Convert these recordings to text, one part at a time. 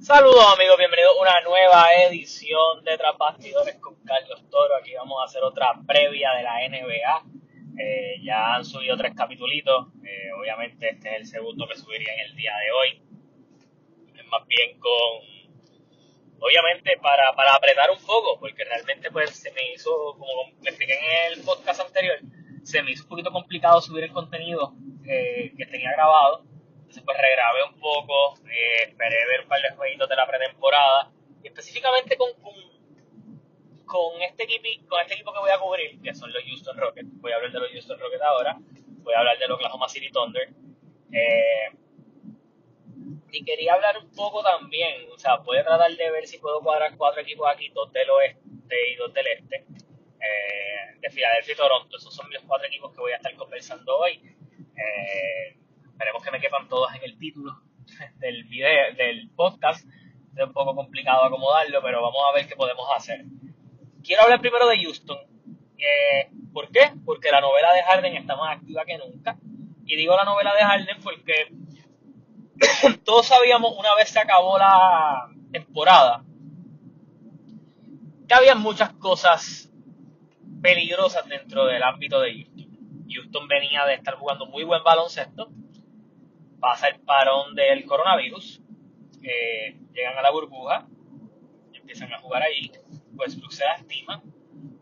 Saludos amigos, bienvenidos a una nueva edición de Tras Bastidores con Carlos Toro. Aquí vamos a hacer otra previa de la NBA. Eh, ya han subido tres capitulitos. Eh, obviamente este es el segundo que subiría en el día de hoy. Es más bien con... Obviamente para, para apretar un poco, porque realmente pues se me hizo, como me expliqué en el podcast anterior, se me hizo un poquito complicado subir el contenido eh, que tenía grabado pues regrabé un poco, eh, esperé ver un par de jueguitos de la pretemporada, y específicamente con, con, este equipo, con este equipo que voy a cubrir, que son los Houston Rockets. Voy a hablar de los Houston Rockets ahora, voy a hablar de los Oklahoma City Thunder. Eh, y quería hablar un poco también, o sea, voy a tratar de ver si puedo cuadrar cuatro equipos aquí, dos del oeste y dos del este, eh, de Filadelfia y Toronto. Esos son los cuatro equipos que voy a estar conversando hoy. Eh, esperemos que me quepan todos en el título del video, del podcast. Es un poco complicado acomodarlo, pero vamos a ver qué podemos hacer. Quiero hablar primero de Houston. Eh, ¿Por qué? Porque la novela de Harden está más activa que nunca. Y digo la novela de Harden porque todos sabíamos una vez se acabó la temporada que había muchas cosas peligrosas dentro del ámbito de Houston. Houston venía de estar jugando muy buen baloncesto, pasa el parón del coronavirus, eh, llegan a la burbuja, empiezan a jugar ahí, Westbrook se lastima,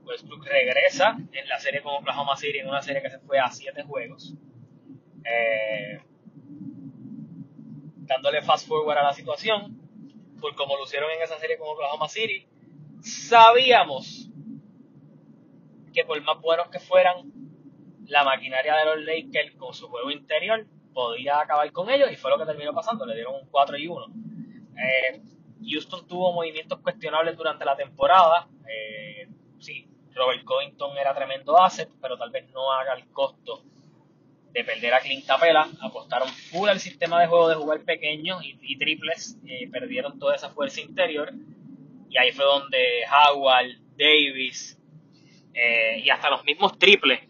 Westbrook regresa en la serie con Oklahoma City, en una serie que se fue a 7 juegos, eh, dándole fast forward a la situación, por como lucieron en esa serie con Oklahoma City, sabíamos que por más buenos que fueran, la maquinaria de los Lakers con su juego interior podía acabar con ellos y fue lo que terminó pasando, le dieron un 4 y 1. Eh, Houston tuvo movimientos cuestionables durante la temporada, eh, sí, Robert Covington era tremendo asset, pero tal vez no haga el costo de perder a Clint Capela, apostaron full al sistema de juego de jugar pequeños y, triples, eh, perdieron toda esa fuerza interior y ahí fue donde Howard, Davis y hasta los mismos triples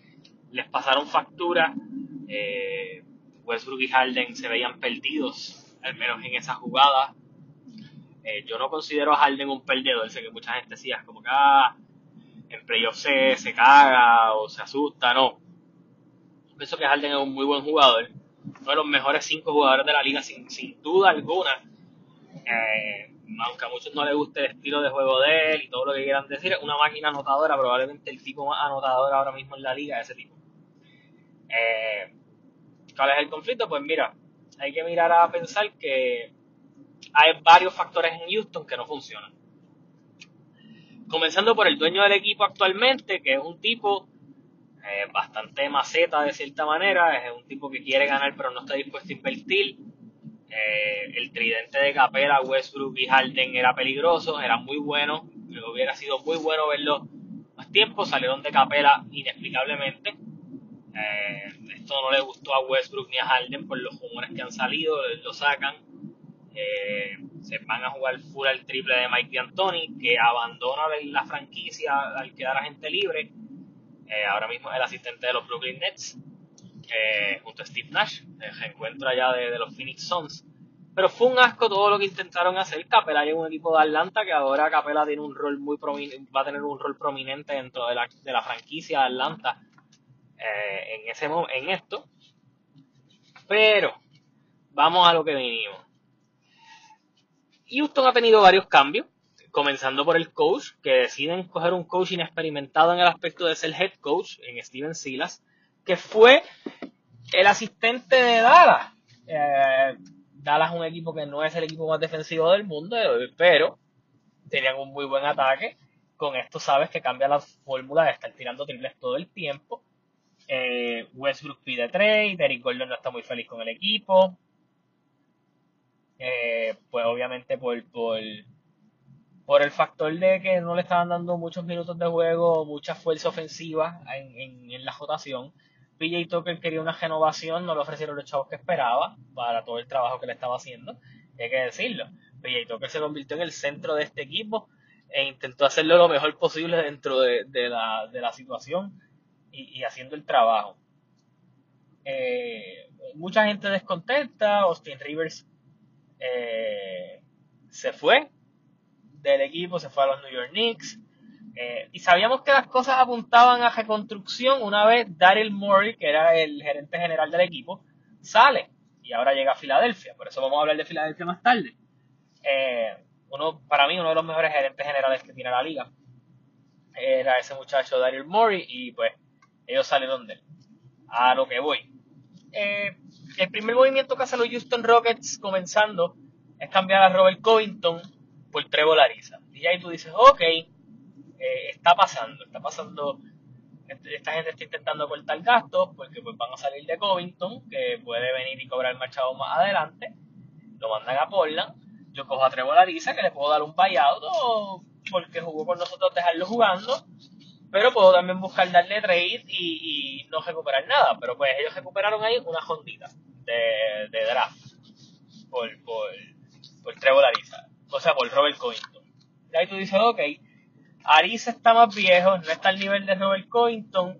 les pasaron factura. Eh, Westbrook y Harden se veían perdidos, al menos en esa jugada. Eh, yo no considero a Harden un perdedor, sé que mucha gente decía, como que ah, en se, se caga o se asusta, no. Pienso que Harden es un muy buen jugador, uno de los mejores cinco jugadores de la liga sin, sin duda alguna. Eh, aunque a muchos no les guste el estilo de juego de él y todo lo que quieran decir, es una máquina anotadora, probablemente el tipo más anotador ahora mismo en la liga es ese tipo. Eh, ¿Cuál es el conflicto? Pues mira, hay que mirar a pensar que hay varios factores en Houston que no funcionan. Comenzando por el dueño del equipo actualmente, que es un tipo eh, bastante maceta de cierta manera, es un tipo que quiere ganar pero no está dispuesto a invertir. Eh, el tridente de Capela, Westbrook y Harden era peligroso, era muy bueno, hubiera sido muy bueno verlo más tiempo, salieron de Capela inexplicablemente. Eh, esto no le gustó a Westbrook ni a Harden por los rumores que han salido, lo sacan. Eh, se van a jugar full al triple de Mike D'Antoni, que abandona la franquicia al quedar agente libre. Eh, ahora mismo es el asistente de los Brooklyn Nets, junto a Steve Nash, se encuentra allá de, los Phoenix Suns. Pero fue un asco todo lo que intentaron hacer. Capela es un equipo de Atlanta que ahora Capela tiene un rol muy va a tener un rol prominente dentro de la, de la franquicia de Atlanta eh, en, ese, en esto. Pero vamos a lo que venimos. Houston ha tenido varios cambios, comenzando por el coach, que deciden coger un coach inexperimentado en el aspecto de ser head coach, en Steven Silas, que fue el asistente de Dallas. Eh, Dallas es un equipo que no es el equipo más defensivo del mundo, pero tenían un muy buen ataque. Con esto sabes que cambia la fórmula de estar tirando triples todo el tiempo eh, Westbrook pide trade, Eric Gordon no está muy feliz con el equipo. Eh, pues obviamente por, el factor de que no le estaban dando muchos minutos de juego, mucha fuerza ofensiva en, la rotación. PJ Tucker quería una renovación, no le ofrecieron los chavos que esperaba para todo el trabajo que le estaba haciendo. hay que decirlo. PJ Tucker se convirtió en el centro de este equipo e intentó hacerlo lo mejor posible dentro de la situación y, haciendo el trabajo. Eh, mucha gente descontenta, Austin Rivers eh, se fue del equipo, se fue a los New York Knicks. Eh, y sabíamos que las cosas apuntaban a reconstrucción una vez Daryl Morey, que era el gerente general del equipo, sale y ahora llega a Filadelfia. Por eso vamos a hablar de Filadelfia más tarde. Uno, para mí, uno de los mejores gerentes generales que tiene la liga era ese muchacho Daryl Morey y pues ellos salieron de él. A lo que voy. Eh, el primer movimiento que hacen los Houston Rockets comenzando es cambiar a Robert Covington por Trevor Ariza. Y ahí tú dices, ok, eh, está pasando, está pasando, este, esta gente está intentando cortar gastos porque pues van a salir de Covington, que puede venir y cobrar el marchado más adelante, lo mandan a Portland, yo cojo a Trevor Ariza que le puedo dar un buyout porque jugó con nosotros dejarlo jugando, pero puedo también buscar darle trade y, no recuperar nada, pero pues ellos recuperaron ahí una jondita de, draft por, por, por Trevor Ariza o sea, por Robert Covington. Y ahí tú dices, ok, Ariza está más viejo, no está al nivel de Robert Covington,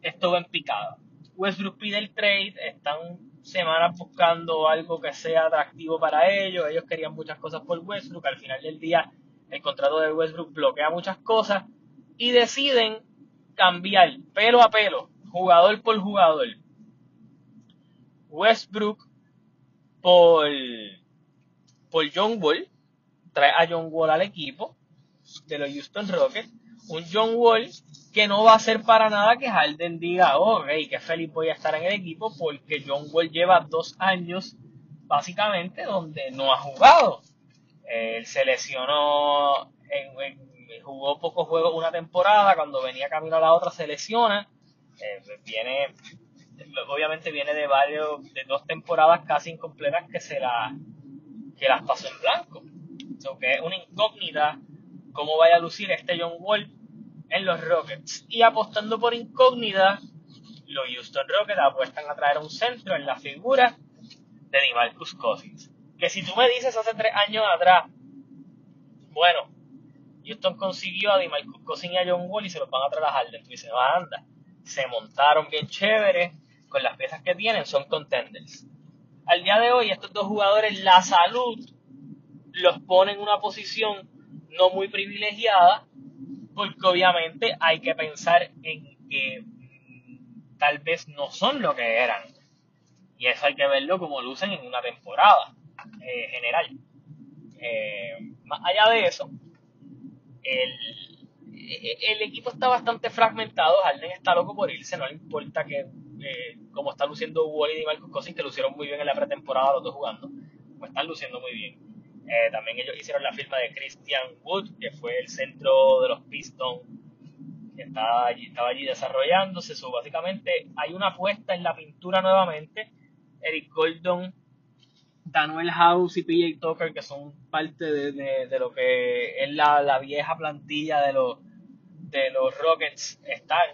estuvo en picada. Westbrook pide el trade, están semanas buscando algo que sea atractivo para ellos, ellos querían muchas cosas por Westbrook, al final del día el contrato de Westbrook bloquea muchas cosas y deciden cambiar pelo a pelo, jugador por jugador. Westbrook por, por John Wall, trae a John Wall al equipo de los Houston Rockets. Un John Wall que no va a ser para nada que Harden diga, oh, hey, que feliz voy a estar en el equipo, porque John Wall lleva dos años básicamente donde no ha jugado. Él se lesionó, jugó pocos juegos una temporada, cuando venía camino a la otra se lesiona. Eh, viene, obviamente viene de varios, de dos temporadas casi incompletas que se que las pasó en blanco que es una incógnita cómo vaya a lucir este John Wall en los Rockets. Y apostando por incógnita, los Houston Rockets apuestan a traer un centro en la figura de DeMarcus Cousins. Que si tú me dices hace tres años atrás, bueno, Houston consiguió a DeMarcus Cousins y a John Wall y se los van a traer a Harden. Tú dices, anda, se montaron bien chévere con las piezas que tienen, son contenders. Al día de hoy, estos dos jugadores, la salud los pone en una posición no muy privilegiada, porque obviamente hay que pensar en que mm, tal vez no son lo que eran. Y eso hay que verlo como lucen en una temporada eh, general. Eh, más allá de eso, el, el, equipo está bastante fragmentado. Harden está loco por irse, no le importa que, eh, como está luciendo Wally y Marcus Cousins, que lucieron muy bien en la pretemporada los dos jugando, pues están luciendo muy bien. Eh, también ellos hicieron la firma de Christian Wood, que fue el centro de los Pistons que estaba allí, estaba allí desarrollándose. Básicamente hay una apuesta en la pintura nuevamente. Eric Gordon, Daniel House y PJ Tucker, que son parte de, lo que es la, vieja plantilla de los, de los Rockets, están.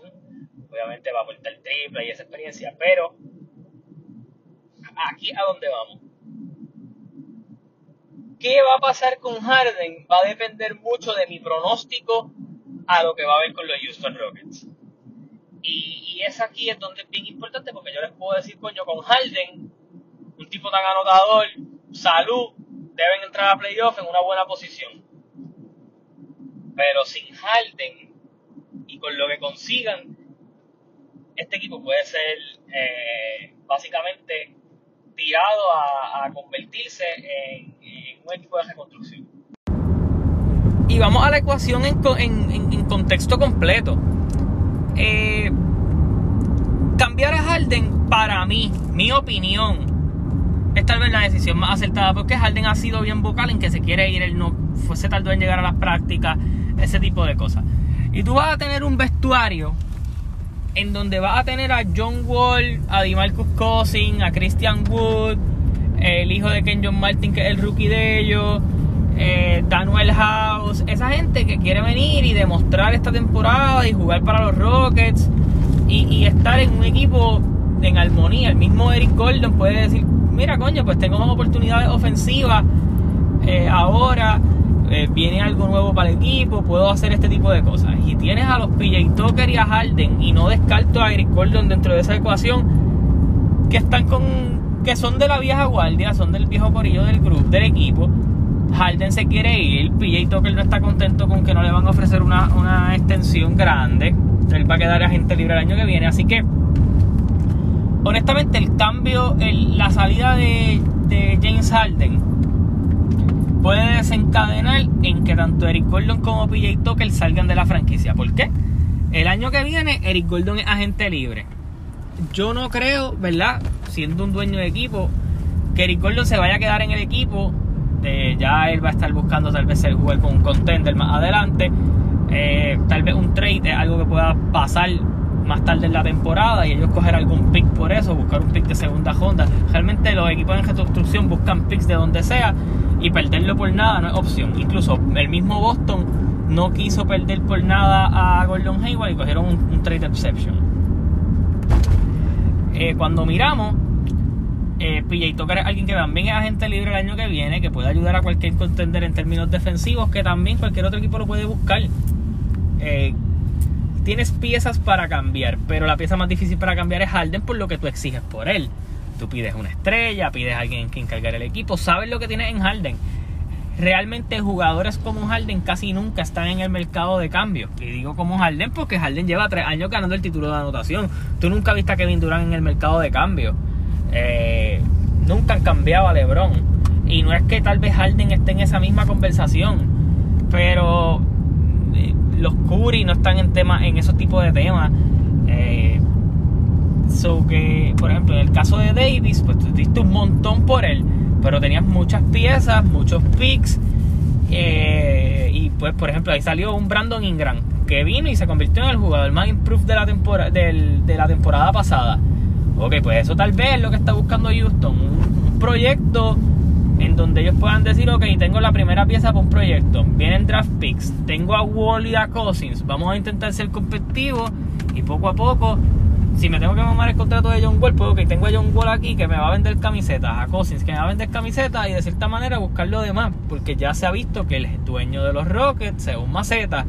Obviamente va a aportar triple y esa experiencia, pero aquí a dónde vamos ¿Qué va a pasar con Harden? Va a depender mucho de mi pronóstico a lo que va a ver con los Houston Rockets. Y, es aquí es donde es bien importante porque yo les puedo decir, coño, con Harden, tipo tan anotador, salud, deben entrar a playoff en una buena posición. Pero sin Harden y con lo que consigan, este equipo puede ser eh, básicamente tirado a, convertirse en, un equipo de reconstrucción. Y vamos a la ecuación en, contexto completo. Eh, cambiar a Harden, para mí, mi opinión, tal vez la decisión más acertada porque Harden ha sido bien vocal en que se quiere ir, él no se tardó en llegar a las prácticas, ese tipo de cosas. Y tú vas a tener un vestuario en donde vas a tener a John Wall, a DeMarcus Cousins, a Christian Wood, el hijo de Ken John Martin, que es el rookie de ellos, eh, Daniel House, esa gente que quiere venir y demostrar esta temporada y jugar para los Rockets y, estar en un equipo en armonía. El mismo Eric Gordon puede decir, mira coño, pues tengo más oportunidades ofensivas eh, ahora eh, viene algo nuevo para el equipo, puedo hacer este tipo de cosas. Y tienes a los PJ Tucker y a Harden, y no descarto a Eric Gordon dentro de esa ecuación, que están con. que son de la vieja guardia, son del viejo corillo del grupo, del equipo. Harden se quiere ir, PJ Tucker no está contento con que no le van a ofrecer una, extensión grande. Él va a quedar agente libre el año que viene, así que honestamente el cambio, la salida de, James Harden puede desencadenar en que tanto Eric Gordon como PJ Tucker salgan de la franquicia. ¿Por qué? El año que viene Eric Gordon es agente libre. Yo no creo, ¿verdad? Siendo un dueño de equipo, que Eric Gordon se vaya a quedar en el equipo. Ya él va a estar buscando tal vez el jugar con un contender más adelante. Eh, tal vez un trade algo que pueda pasar más tarde en la temporada y ellos coger algún pick por eso, buscar un pick de segunda ronda. Realmente los equipos en reconstrucción buscan picks de donde sea y perderlo por nada no es opción. Incluso el mismo Boston no quiso perder por nada a Gordon Hayward y cogieron un, trade exception. Eh, cuando miramos, eh, PJ Tucker es alguien que también es agente libre el año que viene, que puede ayudar a cualquier contender en términos defensivos, que también cualquier otro equipo lo puede buscar. Eh, tienes piezas para cambiar, pero la pieza más difícil para cambiar es Harden por lo que tú exiges por él. Tú pides una estrella, pides a alguien que encargar el equipo, sabes lo que tienes en Harden. Realmente jugadores como Harden casi nunca están en el mercado de cambio. Y digo como Harden porque Harden lleva tres años ganando el título de anotación. Tú nunca viste a Kevin Durant en el mercado de cambio. Eh, nunca han cambiado a LeBron. Y no es que tal vez Harden esté en esa misma conversación. Pero los Curry no están en temas en esos tipos de temas. Eh, so que, por ejemplo, en el caso de Davis, pues tú diste un montón por él, pero tenías muchas piezas, muchos picks. Eh, y pues, por ejemplo, ahí salió un Brandon Ingram que vino y se convirtió en el jugador más improved de la, temporada de la temporada pasada. Ok, pues eso tal vez es lo que está buscando Houston. un proyecto en donde ellos puedan decir, ok, tengo la primera pieza para un proyecto, vienen draft picks, tengo a Wall y a Cousins, vamos a intentar ser competitivos y poco a poco, si me tengo que mamar el contrato de John Wall, pues ok, tengo a John Wall aquí que me va a vender camisetas, a Cousins que me va a vender camisetas y de cierta manera buscar lo demás, porque ya se ha visto que el dueño de los Rockets un maceta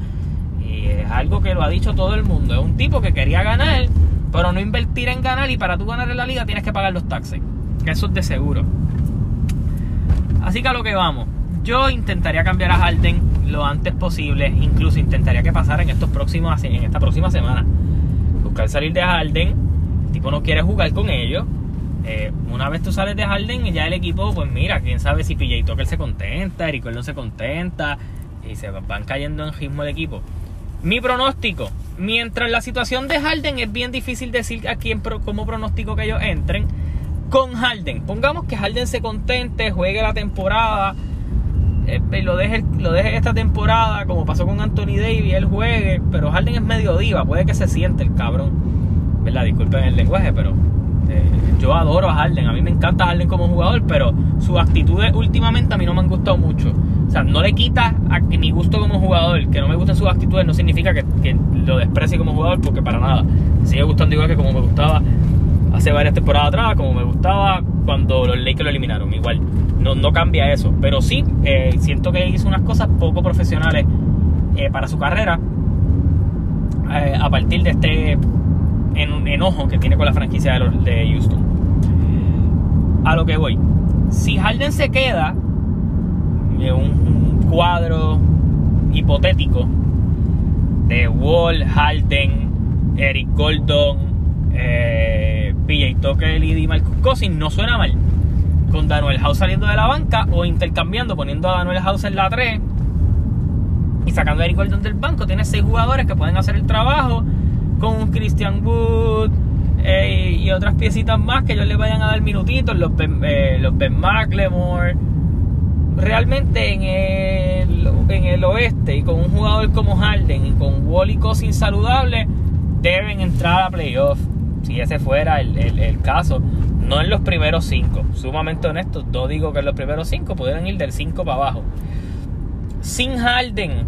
y es algo que lo ha dicho todo el mundo, es un tipo que quería ganar, pero no invertir en ganar y para tú ganar en la liga tienes que pagar los taxes, que eso es de seguro. Así que a lo que vamos. Yo intentaría cambiar a Harden lo antes posible. Incluso intentaría que pasara en estos próximos, en esta próxima semana. Buscar salir de Harden. El tipo no quiere jugar con ellos. Eh, una vez tú sales de Harden, ya el equipo, pues mira, quién sabe si PJ Tucker se contenta, Eric no se contenta. Y se van cayendo en ritmo el equipo. Mi pronóstico. Mientras la situación de Harden es bien difícil decir a quién como pronóstico que ellos entren con Harden. Pongamos que Harden se contente, juegue la temporada, eh, lo, deje, esta temporada, como pasó con Anthony Davis, él juegue, pero Harden es medio diva, puede que se siente el cabrón. ¿Verdad? Disculpen el lenguaje, pero eh, yo adoro a Harden, a mí me encanta Harden como jugador, pero sus actitudes últimamente a mí no me han gustado mucho. O sea, no le quita a mi gusto como jugador, que no me gusten sus actitudes, no significa que, que lo desprecie como jugador, porque para nada. Me sigue gustando igual que como me gustaba hace varias temporadas atrás, como me gustaba cuando los Lakers lo eliminaron. Igual, no, no cambia eso. Pero sí, eh, siento que hizo unas cosas poco profesionales eh, para su carrera eh, a partir de este enojo que tiene con la franquicia de, de Houston. A lo que voy. Si Harden se queda, un, un cuadro hipotético de Wall, Harden, Eric Gordon, eh, PJ Tucker y Marcus Cousins no suena mal. Con Daniel House saliendo de la banca o intercambiando, poniendo a Daniel House en la 3 y sacando a Eric Gordon del banco. Tiene 6 jugadores que pueden hacer el trabajo con un Christian Wood eh, y otras piecitas más que ellos le vayan a dar minutitos. Los Ben, eh. Realmente en el, oeste y con un jugador como Harden y con Wally Cousins saludable deben entrar a playoffs si ese fuera el, caso, no en los primeros cinco. Sumamente honesto, no digo que en los primeros cinco, pudieran ir del 5 para abajo. Sin Harden,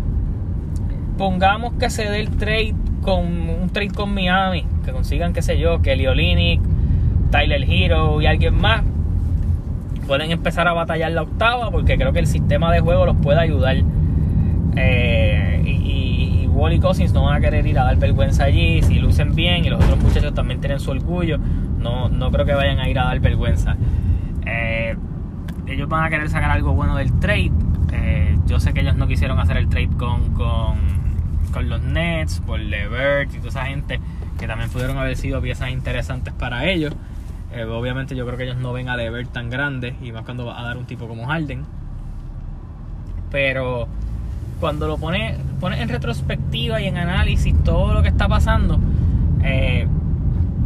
pongamos que se dé el trade con un trade con Miami, que consigan, qué sé yo, Kelly Olynyk, Tyler Hero y alguien más. Pueden empezar a batallar la octava porque creo que el sistema de juego los puede ayudar. Eh, Wally Cousins no van a querer ir a dar vergüenza allí, si lucen bien y los otros muchachos también tienen su orgullo, no, no creo que vayan a ir a dar vergüenza. Eh, ellos van a querer sacar algo bueno del trade. Eh, yo sé que ellos no quisieron hacer el trade con, con, con los Nets, por Levert y toda esa gente que también pudieron haber sido piezas interesantes para ellos. Eh, obviamente yo creo que ellos no ven a Levert tan grande y más cuando va a dar un tipo como Harden. Pero cuando lo pones pone en retrospectiva y en análisis todo lo que está pasando, eh,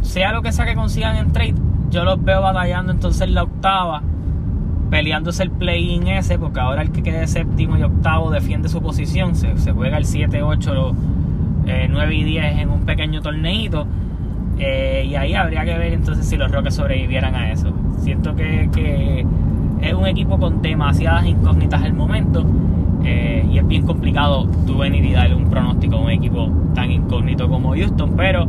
sea lo que sea que consigan en trade, yo los veo batallando entonces la octava, peleándose el play-in ese, porque ahora el que quede séptimo y octavo defiende su posición, se, juega el 7, 8, 9 y 10 en un pequeño torneito. Eh, y ahí habría que ver entonces si los Rockets sobrevivieran a eso. Siento que, que es un equipo con demasiadas incógnitas al momento. Eh, y es bien complicado tú venir y darle un pronóstico a un equipo tan incógnito como Houston, pero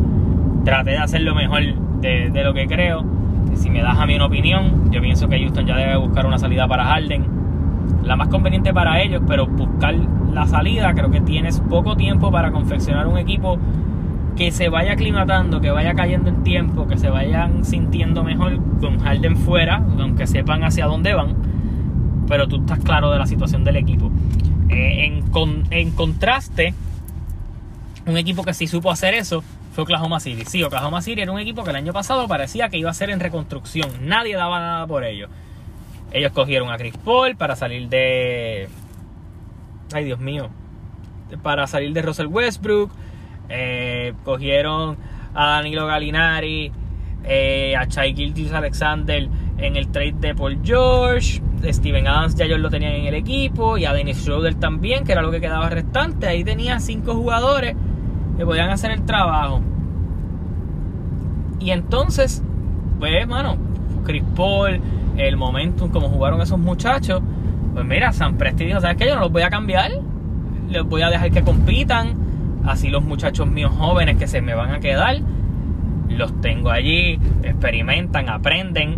traté de hacer lo mejor de, lo que creo. Si me das a mí una opinión, yo pienso que Houston ya debe buscar una salida para Harden, la más conveniente para ellos, pero buscar la salida, creo que tienes poco tiempo para confeccionar un equipo que se vaya aclimatando, que vaya cayendo en tiempo, que se vayan sintiendo mejor con Harden fuera, aunque sepan hacia dónde van, pero tú estás claro de la situación del equipo. Eh, en, en contraste, un equipo que sí supo hacer eso fue Oklahoma City. Sí, Oklahoma City era un equipo que el año pasado parecía que iba a ser en reconstrucción. Nadie daba nada por ello. Ellos cogieron a Chris Paul para salir de. Ay, Dios mío. Para salir de Russell Westbrook. Eh, cogieron a Danilo Gallinari. Eh, a Chai Gilgis Alexander en el trade de Paul George. Steven Adams ya ellos lo tenían en el equipo. Y a Dennis Schroeder también, que era lo que quedaba restante. Ahí tenía cinco jugadores que podían hacer el trabajo. Y entonces, pues, mano, Chris Paul, el momentum, como jugaron esos muchachos, pues mira, San Presti dijo, ¿sabes qué? Yo no los voy a cambiar, les voy a dejar que compitan, así los muchachos míos jóvenes que se me van a quedar, los tengo allí, experimentan, aprenden.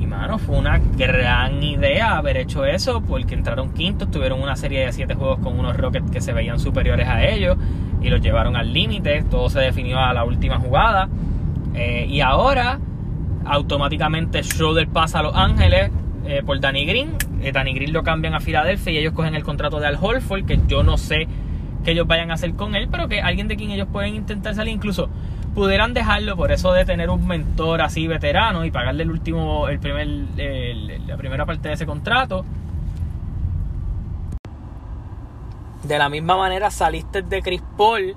Y mano, fue una gran idea haber hecho eso, porque entraron quintos, tuvieron una serie de siete juegos con unos Rockets que se veían superiores a ellos y los llevaron al límite. Todo se definió a la última jugada. Eh, y ahora, automáticamente Schroeder pasa a Los Ángeles eh, por Danny Green. Eh, Danny Green lo cambian a Filadelfia y ellos cogen el contrato de Al Holford, que yo no sé qué ellos vayan a hacer con él, pero que alguien de quien ellos pueden intentar salir. Incluso pudieran dejarlo por eso de tener un mentor así veterano y pagarle el último, el primer, la primera parte de ese contrato De la misma manera saliste de Chris Paul,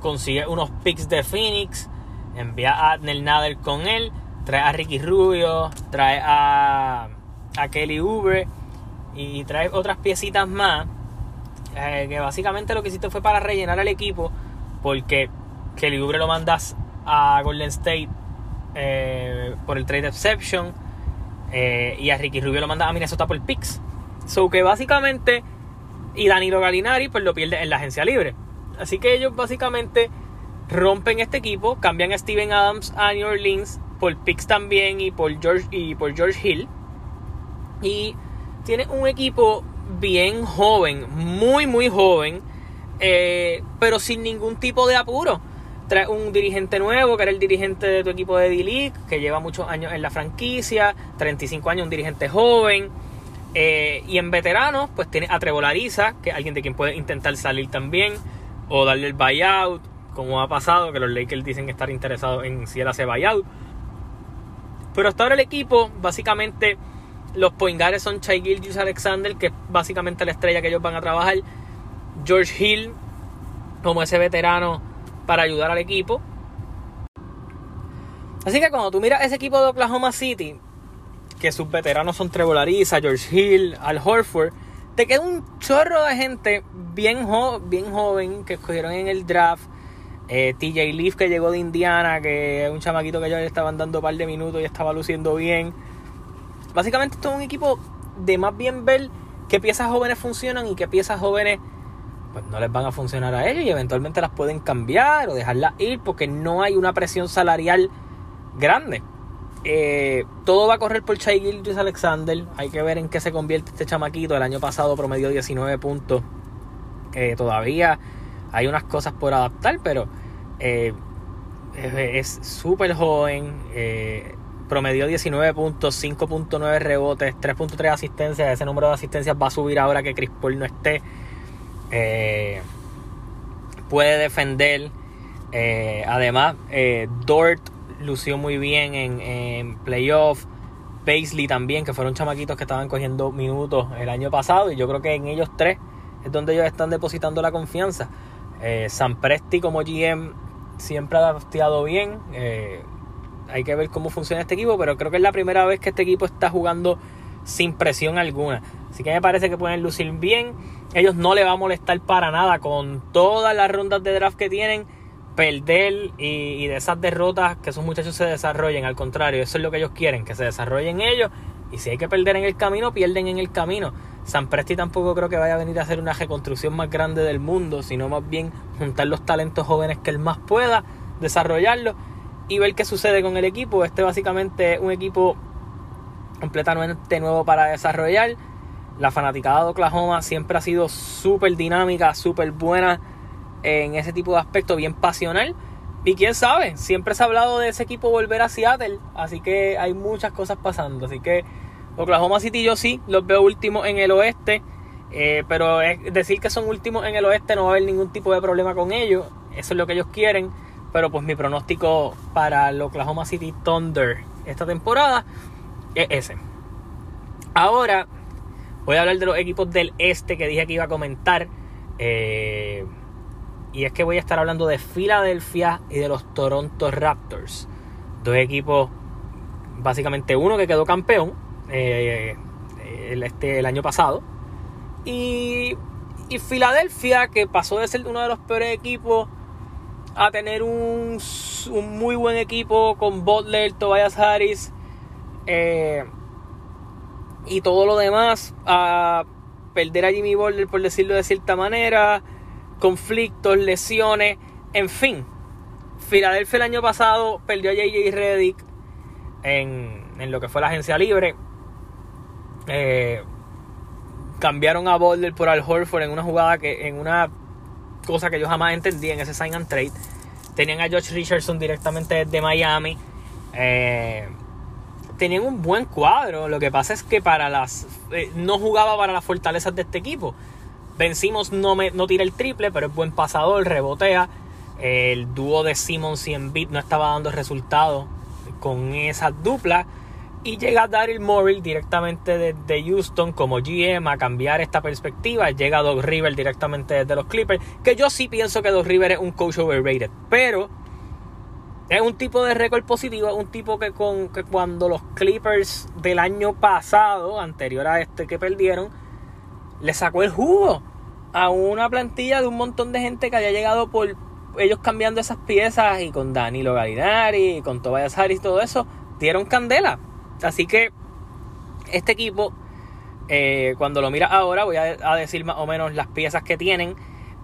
consigue unos picks de Phoenix, envía a Adnel Nader con él, trae a Ricky Rubio, trae a, a Kelly Uber y trae otras piecitas más. Eh, que básicamente lo que hiciste fue para rellenar el equipo, porque Kelly Uber lo mandas a Golden State eh, por el trade exception eh, y a Ricky Rubio lo mandas a Minnesota por picks. So que básicamente y Danilo Galinari pues lo pierde en la agencia libre. Así que ellos básicamente rompen este equipo, cambian a Steven Adams a New Orleans por picks también y por George, y por George Hill. Y tiene un equipo bien joven, muy muy joven, eh, pero sin ningún tipo de apuro. Trae un dirigente nuevo, que era el dirigente de tu equipo de D-League, que lleva muchos años en la franquicia, 35 años, un dirigente joven eh, y en veteranos, pues tiene a que es alguien de quien puede intentar salir también, o darle el buyout, como ha pasado, que los Lakers dicen estar interesados en si él hace buyout. Pero hasta ahora el equipo, básicamente, los poingares son Chai Gilgis Alexander, que es básicamente la estrella que ellos van a trabajar. George Hill, como ese veterano para ayudar al equipo. Así que cuando tú miras ese equipo de Oklahoma City, que sus veteranos son Trevor George Hill, Al Horford, te queda un chorro de gente bien, bien joven que escogieron en el draft. Eh, TJ Leaf que llegó de Indiana, que es un chamaquito que ya le estaban dando un par de minutos y estaba luciendo bien. Básicamente esto es un equipo de más bien ver qué piezas jóvenes funcionan y qué piezas jóvenes pues no les van a funcionar a ellos y eventualmente las pueden cambiar o dejarlas ir porque no hay una presión salarial grande. Eh, todo va a correr por Chai Gilgis Alexander. Hay que ver en qué se convierte este chamaquito. El año pasado promedió 19 puntos. Eh, todavía hay unas cosas por adaptar, pero eh, es súper joven. Promedió 19 puntos, 5.9 rebotes, 3.3 asistencias. Ese número de asistencias va a subir ahora que Chris Paul no esté. Eh, puede defender. Eh, además, eh, Dort lució muy bien en, en playoff. Paisley también, que fueron chamaquitos que estaban cogiendo minutos el año pasado. Y yo creo que en ellos tres es donde ellos están depositando la confianza. Eh, San Presti como GM siempre ha adaptado bien. Hay que ver cómo funciona este equipo, pero creo que es la primera vez que este equipo está jugando sin presión alguna. Así que me parece que pueden lucir bien. Ellos no le va a molestar para nada con todas las rondas de draft que tienen perder y, de esas derrotas que esos muchachos se desarrollen. Al contrario, eso es lo que ellos quieren, que se desarrollen ellos. Y si hay que perder en el camino, pierden en el camino. San Presti tampoco creo que vaya a venir a hacer una reconstrucción más grande del mundo, sino más bien juntar los talentos jóvenes que él más pueda, desarrollarlos y ver qué sucede con el equipo. Este básicamente es un equipo completamente nuevo para desarrollar. La fanaticada de Oklahoma siempre ha sido súper dinámica, súper buena en ese tipo de aspecto, bien pasional. Y quién sabe, siempre se ha hablado de ese equipo volver a Seattle, así que hay muchas cosas pasando. Así que Oklahoma City yo sí los veo últimos en el oeste, eh, pero decir que son últimos en el oeste no va a haber ningún tipo de problema con ellos, eso es lo que ellos quieren. Pero pues mi pronóstico para el Oklahoma City Thunder esta temporada es ese. Ahora voy a hablar de los equipos del este que dije que iba a comentar. Eh, y es que voy a estar hablando de Filadelfia y de los Toronto Raptors. Dos equipos, básicamente uno que quedó campeón eh, el, este, el año pasado. Y, y Filadelfia, que pasó de ser uno de los peores equipos a tener un, un muy buen equipo con Butler, Tobias Harris eh, y todo lo demás, a perder a Jimmy Butler, por decirlo de cierta manera conflictos, lesiones, en fin. Filadelfia el año pasado perdió a JJ Reddick en, en lo que fue la agencia libre. Eh, cambiaron a Boulder por Al Horford en una jugada que, en una cosa que yo jamás entendí en ese sign and trade. Tenían a Josh Richardson directamente desde Miami. Eh, tenían un buen cuadro. Lo que pasa es que para las eh, no jugaba para las fortalezas de este equipo. Vencimos no, me, no tira el triple, pero es buen pasador, rebotea. El dúo de Simmons y Embiid no estaba dando resultados con esa dupla. Y llega Daryl Morrill directamente desde Houston como GM a cambiar esta perspectiva. Llega Doug River directamente desde los Clippers. Que yo sí pienso que Doug River es un coach overrated. Pero es un tipo de récord positivo. Un tipo que, con, que cuando los Clippers del año pasado, anterior a este que perdieron, le sacó el jugo a una plantilla de un montón de gente que había llegado por ellos cambiando esas piezas y con Danilo Galinari y con Tobias Harris y todo eso, dieron candela. Así que este equipo, eh, cuando lo miras ahora, voy a, decir más o menos las piezas que tienen.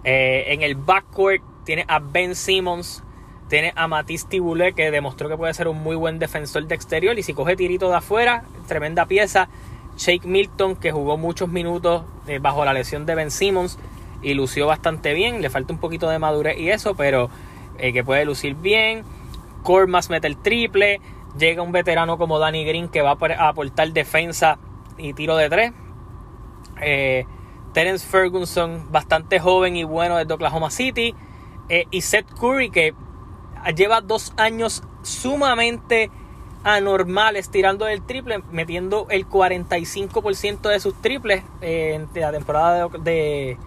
Eh, en el backcourt tiene a Ben Simmons, tiene a Matisse Tiboulet, que demostró que puede ser un muy buen defensor de exterior. Y si coge tirito de afuera, tremenda pieza. Shake Milton, que jugó muchos minutos eh, bajo la lesión de Ben Simmons y lució bastante bien. Le falta un poquito de madurez y eso, pero que puede lucir bien. Cormas mete el triple. Llega un veterano como Danny Green que va a aportar defensa y tiro de tres. Eh, Terence Ferguson, bastante joven y bueno desde Oklahoma City. y Seth Curry, que lleva dos años sumamente anormales tirando el triple, metiendo el 45% de sus triples en la temporada de,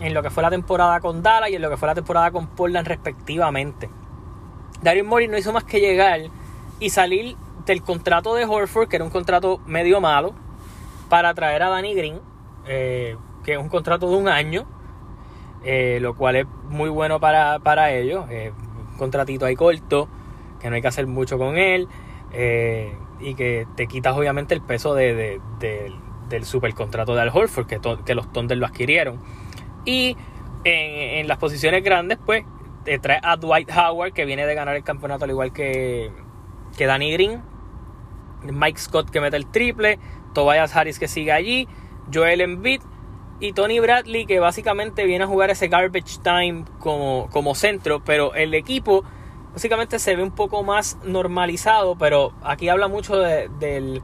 en lo que fue la temporada con Dallas y en lo que fue la temporada con Portland respectivamente. Daryl Morey no hizo más que llegar y salir del contrato de Horford, que era un contrato medio malo, para traer a Danny Green, eh, que es un contrato de un año, eh, lo cual es muy bueno para, para ellos. un contratito ahí corto que no hay que hacer mucho con él eh, y que te quitas obviamente el peso de, del supercontrato de Al Horford que, los Thunder lo adquirieron y en, las posiciones grandes pues te trae a Dwight Howard que viene de ganar el campeonato al igual que, que Danny Green Mike Scott que mete el triple Tobias Harris que sigue allí Joel Embiid y Tony Bradley que básicamente viene a jugar ese garbage time como, como centro pero el equipo básicamente se ve un poco más normalizado, pero aquí habla mucho del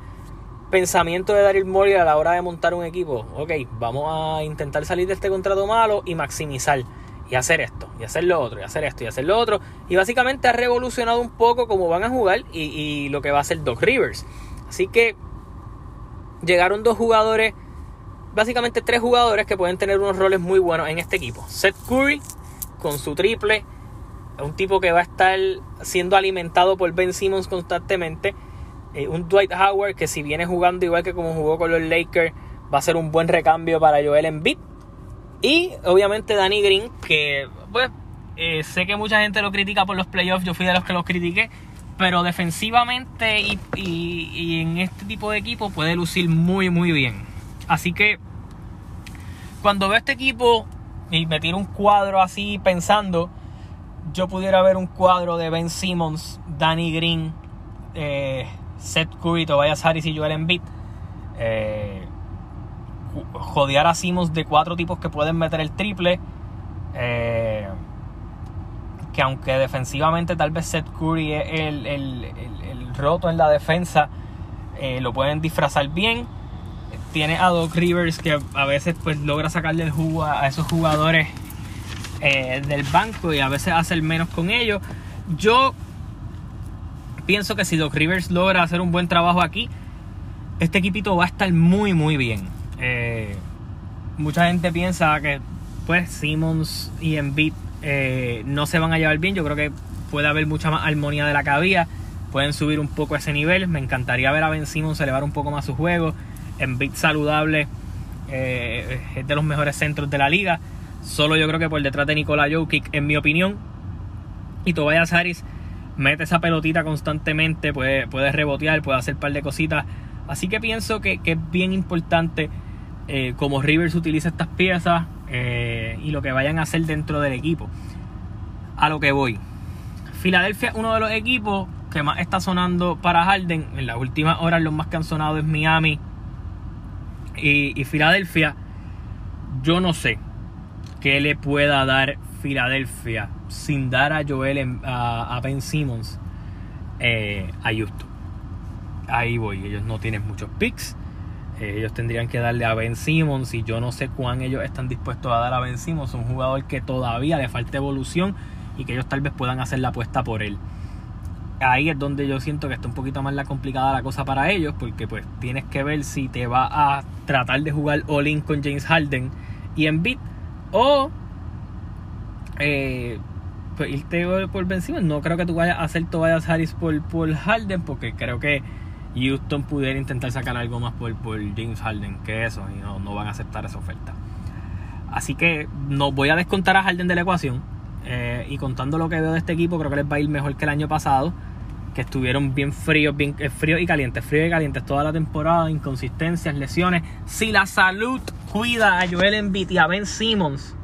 pensamiento de Daryl Morey a la hora de montar un equipo. Ok, vamos a intentar salir de este contrato malo y maximizar. Y hacer esto, y hacer lo otro, y hacer esto, y hacer lo otro. Y básicamente ha revolucionado un poco cómo van a jugar y, lo que va a hacer Doc Rivers. Así que llegaron dos jugadores, básicamente tres jugadores que pueden tener unos roles muy buenos en este equipo. Seth Curry con su triple, un tipo que va a estar siendo alimentado por Ben Simmons constantemente. Eh, un Dwight Howard que si viene jugando igual que como jugó con los Lakers, va a ser un buen recambio para Joel Embiid. Y obviamente Danny Green, que pues eh, sé que mucha gente lo critica por los playoffs, yo fui de los que los critiqué, pero defensivamente y, y en este tipo de equipo puede lucir muy muy bien. Así que cuando veo este equipo y me tiro un cuadro así pensando, yo pudiera ver un cuadro de Ben Simmons, Danny Green, eh, Seth Curry, Tobias Harris y Joel Embiid. Eh, jodear a de cuatro tipos que pueden meter el triple. Eh, que aunque defensivamente tal vez Seth Curry es el, roto en la defensa, eh, lo pueden disfrazar bien. Tiene a Doc Rivers que a veces pues logra sacarle el jugo a esos jugadores eh, del banco y a veces hacer menos con ellos. Yo pienso que si Doc Rivers logra hacer un buen trabajo aquí, este equipito va a estar muy, muy bien. Eh, mucha gente piensa que pues Simmons y Embiid eh, no se van a llevar bien. Yo creo que puede haber mucha más armonía de la que había. Pueden subir un poco ese nivel. Me encantaría ver a Ben Simmons elevar un poco más su juego. Embiid saludable es de los mejores centros de la liga. Solo yo creo que por detrás de Nikola Jokic, en mi opinión. Y Tobias Harris mete esa pelotita constantemente, puede, puede rebotear, puede hacer un par de cositas. Así que pienso que, es bien importante eh, como Rivers utiliza estas piezas eh, y lo que vayan a hacer dentro del equipo. A lo que voy. Filadelfia es uno de los equipos que más está sonando para Harden. En las últimas horas los más que han sonado es Miami y, Filadelfia. Yo no sé que le pueda dar Filadelfia sin dar a Joel a, Ben Simmons eh, a Houston. Ahí voy, ellos no tienen muchos picks. Ellos tendrían que darle a Ben Simmons y yo no sé cuán ellos están dispuestos a dar a Ben Simmons, un jugador que todavía le falta evolución y que ellos tal vez puedan hacer la apuesta por él. Ahí es donde yo siento que está un poquito más la complicada la cosa para ellos, porque pues tienes que ver si te va a tratar de jugar all-in con James Harden y en beat o eh, pues irte por Ben No creo que tú vayas a hacer Tobias Harris por, por Harden, porque creo que Houston pudiera intentar sacar algo más por, por James Harden que eso, y no, van a aceptar esa oferta. Así que no voy a descontar a Harden de la ecuación. Eh, y contando lo que veo de este equipo, creo que les va a ir mejor que el año pasado. Que estuvieron bien fríos, bien eh, fríos y calientes, fríos y calientes toda la temporada, inconsistencias, lesiones. Si la salud cuida a Joel Embiid y a Ben Simmons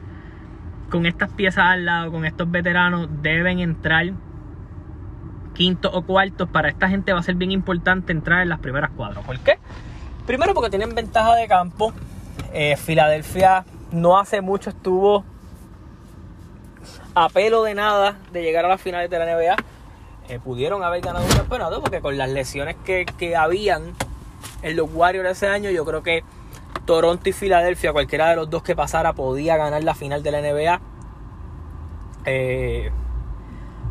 con estas piezas al lado, con estos veteranos, deben entrar quinto o cuartos. Para esta gente va a ser bien importante entrar en las primeras cuadras. ¿Por qué? Primero porque tienen ventaja de campo. Eh, Filadelfia no hace mucho estuvo a pelo de nada de llegar a las finales de la NBA. Eh, pudieron haber ganado un campeonato porque con las lesiones que, que habían en los Warriors ese año, yo creo que Toronto y Filadelfia, cualquiera de los dos que pasara, podía ganar la final de la NBA. Eh,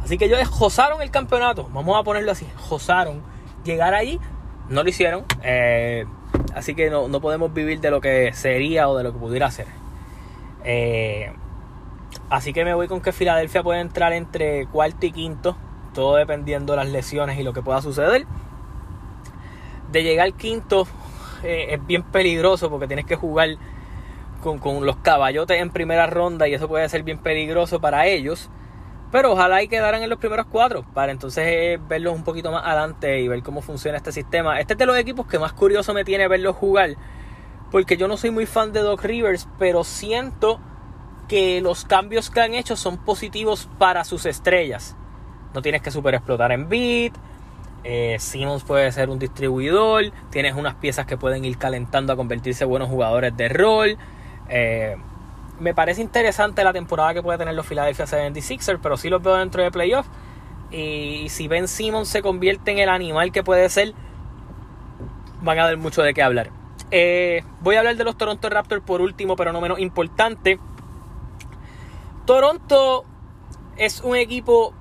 así que ellos josaron el campeonato, vamos a ponerlo así, josaron. Llegar ahí, no lo hicieron. Eh, así que no, podemos vivir de lo que sería o de lo que pudiera ser. Eh, así que me voy con que Filadelfia puede entrar entre cuarto y quinto, todo dependiendo de las lesiones y lo que pueda suceder. De llegar quinto, eh, es bien peligroso porque tienes que jugar con, los caballotes en primera ronda y eso puede ser bien peligroso para ellos. Pero ojalá y quedaran en los primeros cuatro para entonces eh, verlos un poquito más adelante y ver cómo funciona este sistema. Este es de los equipos que más curioso me tiene verlos jugar. Porque yo no soy muy fan de Doc Rivers, pero siento que los cambios que han hecho son positivos para sus estrellas. No tienes que super explotar en beat, eh, Simmons puede ser un distribuidor. Tienes unas piezas que pueden ir calentando a convertirse en buenos jugadores de rol. Eh, me parece interesante la temporada que puede tener los Philadelphia 76ers, pero sí los veo dentro de playoffs. Y si Ben Simmons se convierte en el animal que puede ser, van a dar mucho de qué hablar. Eh, voy a hablar de los Toronto Raptors por último, pero no menos importante. Toronto es un equipo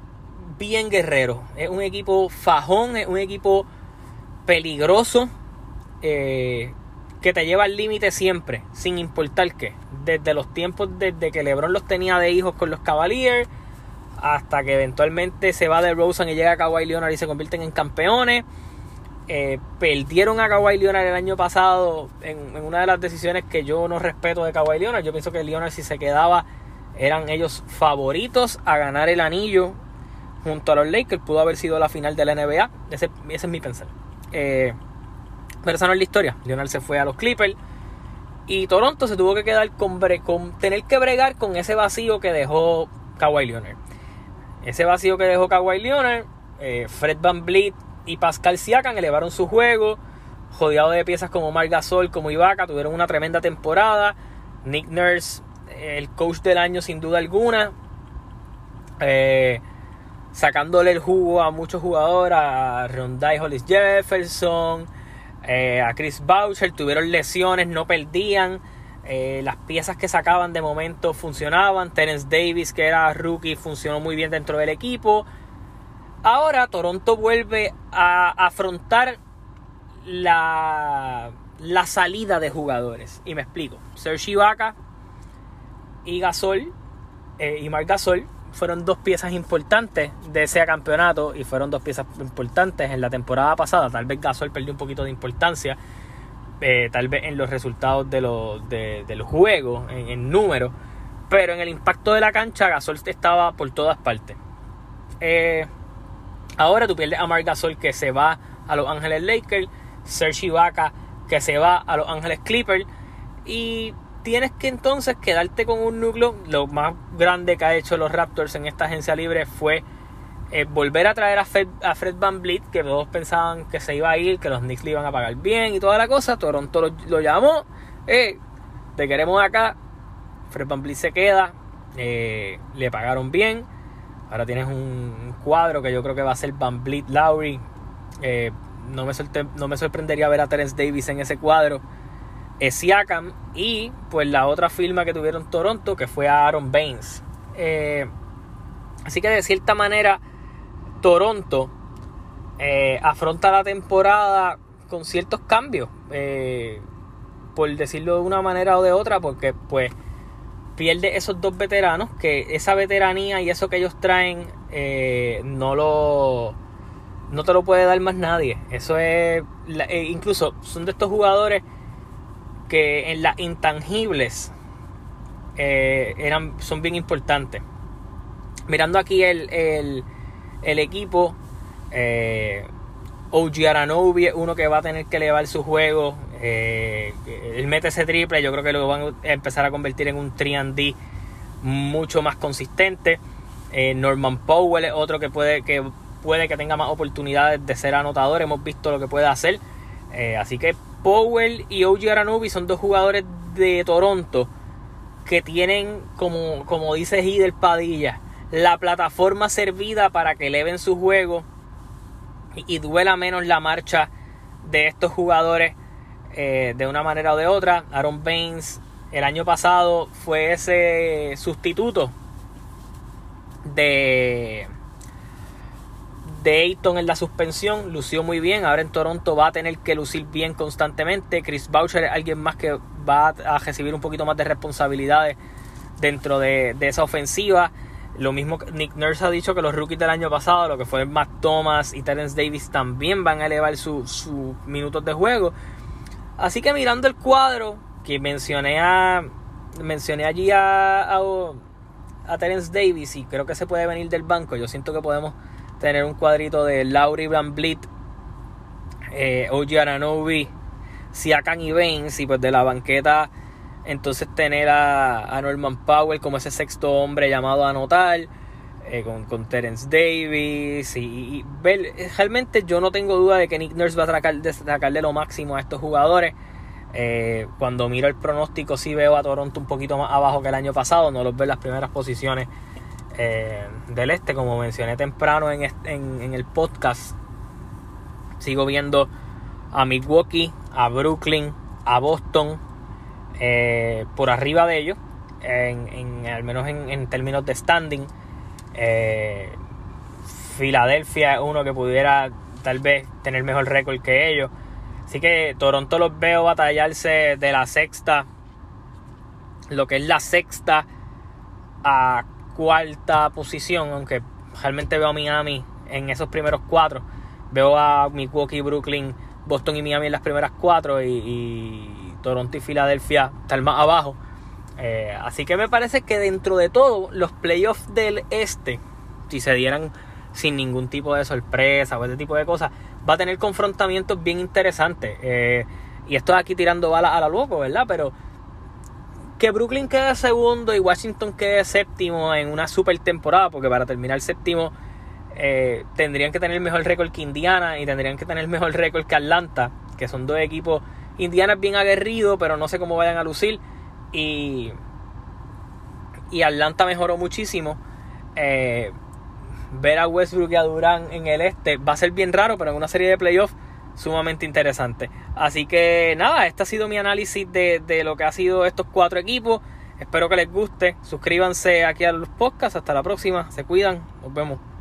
bien guerrero, es un equipo fajón, es un equipo peligroso eh, que te lleva al límite siempre, sin importar qué. Desde los tiempos desde que LeBron los tenía de hijos con los Cavaliers hasta que eventualmente se va de Rosen y llega a Kawhi Leonard y se convierten en campeones. Eh, perdieron a Kawhi Leonard el año pasado en, una de las decisiones que yo no respeto de Kawhi Leonard. Yo pienso que Leonard si se quedaba eran ellos favoritos a ganar el anillo junto a los Lakers. Pudo haber sido la final de la NBA. Ese, es mi pensar. Eh, pero esa no la historia. Leonard se fue a los Clippers. Y Toronto se tuvo que quedar con, tener que bregar con ese vacío que dejó Kawhi Leonard. Ese vacío que dejó Kawhi Leonard, eh, Fred Van Vliet y Pascal Siakam elevaron su juego. Jodiado de piezas como Marc Gasol, como Ibaka, tuvieron una tremenda temporada. Nick Nurse, el coach del año sin duda alguna. Eh, sacándole el jugo a muchos jugadores, a Rondai Hollis Jefferson, eh, a Chris Boucher, tuvieron lesiones, no perdían. Eh, las piezas que sacaban de momento funcionaban. Terence Davis, que era rookie, funcionó muy bien dentro del equipo. Ahora Toronto vuelve a afrontar la, la salida de jugadores. Y me explico. Serge Ibaka y Gasol eh, y Marc Gasol fueron dos piezas importantes de ese campeonato y fueron dos piezas importantes en la temporada pasada. Tal vez Gasol perdió un poquito de importancia, eh, tal vez en los resultados de los, de, del juego, en, en número, pero en el impacto de la cancha Gasol estaba por todas partes. Eh, ahora tú pierdes a Marc Gasol que se va a Los Ángeles Lakers, Serge Ibaka que se va a Los Ángeles Clippers y tienes que entonces quedarte con un núcleo. Lo más grande que ha hecho los Raptors en esta agencia libre fue eh, volver a traer a Fred, Van Vliet, que todos pensaban que se iba a ir, que los Knicks le iban a pagar bien y toda la cosa. Toronto lo, llamó, eh, te queremos acá. Fred Van Vliet se queda, eh, le pagaron bien. Ahora tienes un cuadro que yo creo que va a ser Van Vliet Lowry. Eh, no, me no me sorprendería ver a Terence Davis en ese cuadro. Siakam y pues la otra firma que tuvieron Toronto que fue Aaron Baines. Eh, así que de cierta manera Toronto eh, afronta la temporada con ciertos cambios, eh, por decirlo de una manera o de otra, porque pues pierde esos dos veteranos, que esa veteranía y eso que ellos traen no lo no te lo puede dar más nadie. Eso es incluso son de estos jugadores que en las intangibles eh, eran, son bien importantes. Mirando aquí el, el, equipo, eh, OG Aranobi uno que va a tener que elevar su juego. Eh, él mete ese triple, yo creo que lo van a empezar a convertir en un 3D mucho más consistente. Eh, Norman Powell es otro que puede que puede que tenga más oportunidades de ser anotador. Hemos visto lo que puede hacer. así que Powell y OG Aranubi son dos jugadores de Toronto que tienen, como, como dice Hidel Padilla, la plataforma servida para que eleven su juego y, duela menos la marcha de estos jugadores eh, de una manera o de otra. Aaron Baines el año pasado fue ese sustituto de de en la suspensión, lució muy bien. Ahora en Toronto va a tener que lucir bien constantemente. Chris Boucher es alguien más que va a recibir un poquito más de responsabilidades dentro de, esa ofensiva. Lo mismo que Nick Nurse ha dicho que los rookies del año pasado, lo que fue Matt Thomas y Terence Davis, también van a elevar sus minutos de juego. Así que mirando el cuadro que mencioné a mencioné allí a, a, a Terence Davis y creo que se puede venir del banco. Yo siento que podemos tener un cuadrito de Laurie Van Blit, eh, OG Aranobi, Siakam y Baines, y pues de la banqueta entonces tener a, Norman Powell como ese sexto hombre llamado a anotar, eh, con, Terence Davis, y, realmente yo no tengo duda de que Nick Nurse va a sacarle lo máximo a estos jugadores. Eh, cuando miro el pronóstico sí veo a Toronto un poquito más abajo que el año pasado, no los veo en las primeras posiciones eh, del este, como mencioné temprano en, en, el podcast. Sigo viendo a Milwaukee, a Brooklyn, a Boston, eh, por arriba de ellos, en, al menos en, términos de standing. Eh, Filadelfia es uno que pudiera tal vez tener mejor récord que ellos. Así que Toronto los veo batallarse de la sexta, lo que es la sexta a cuarta posición, aunque realmente veo a Miami en esos primeros cuatro. Veo a Milwaukee, Brooklyn, Boston y Miami en las primeras cuatro y, Toronto y Filadelfia están más abajo. Eh, así que me parece que dentro de todo, los playoffs del este, si se dieran sin ningún tipo de sorpresa o ese tipo de cosas, va a tener confrontamientos bien interesantes. Eh, y esto aquí tirando balas a la loco, ¿verdad? Pero que Brooklyn quede segundo y Washington quede séptimo en una super temporada, porque para terminar séptimo eh, tendrían que tener mejor récord que Indiana y tendrían que tener mejor récord que Atlanta, que son dos equipos. Indiana es bien aguerrido, pero no sé cómo vayan a lucir. Y, y Atlanta mejoró muchísimo. Eh, ver a Westbrook y a Durán en el este va a ser bien raro, pero en una serie de playoffs sumamente interesante. Así que nada, este ha sido mi análisis de, de lo que ha sido estos cuatro equipos. Espero que les guste. Suscríbanse aquí a los podcasts. Hasta la próxima. Se cuidan. Nos vemos.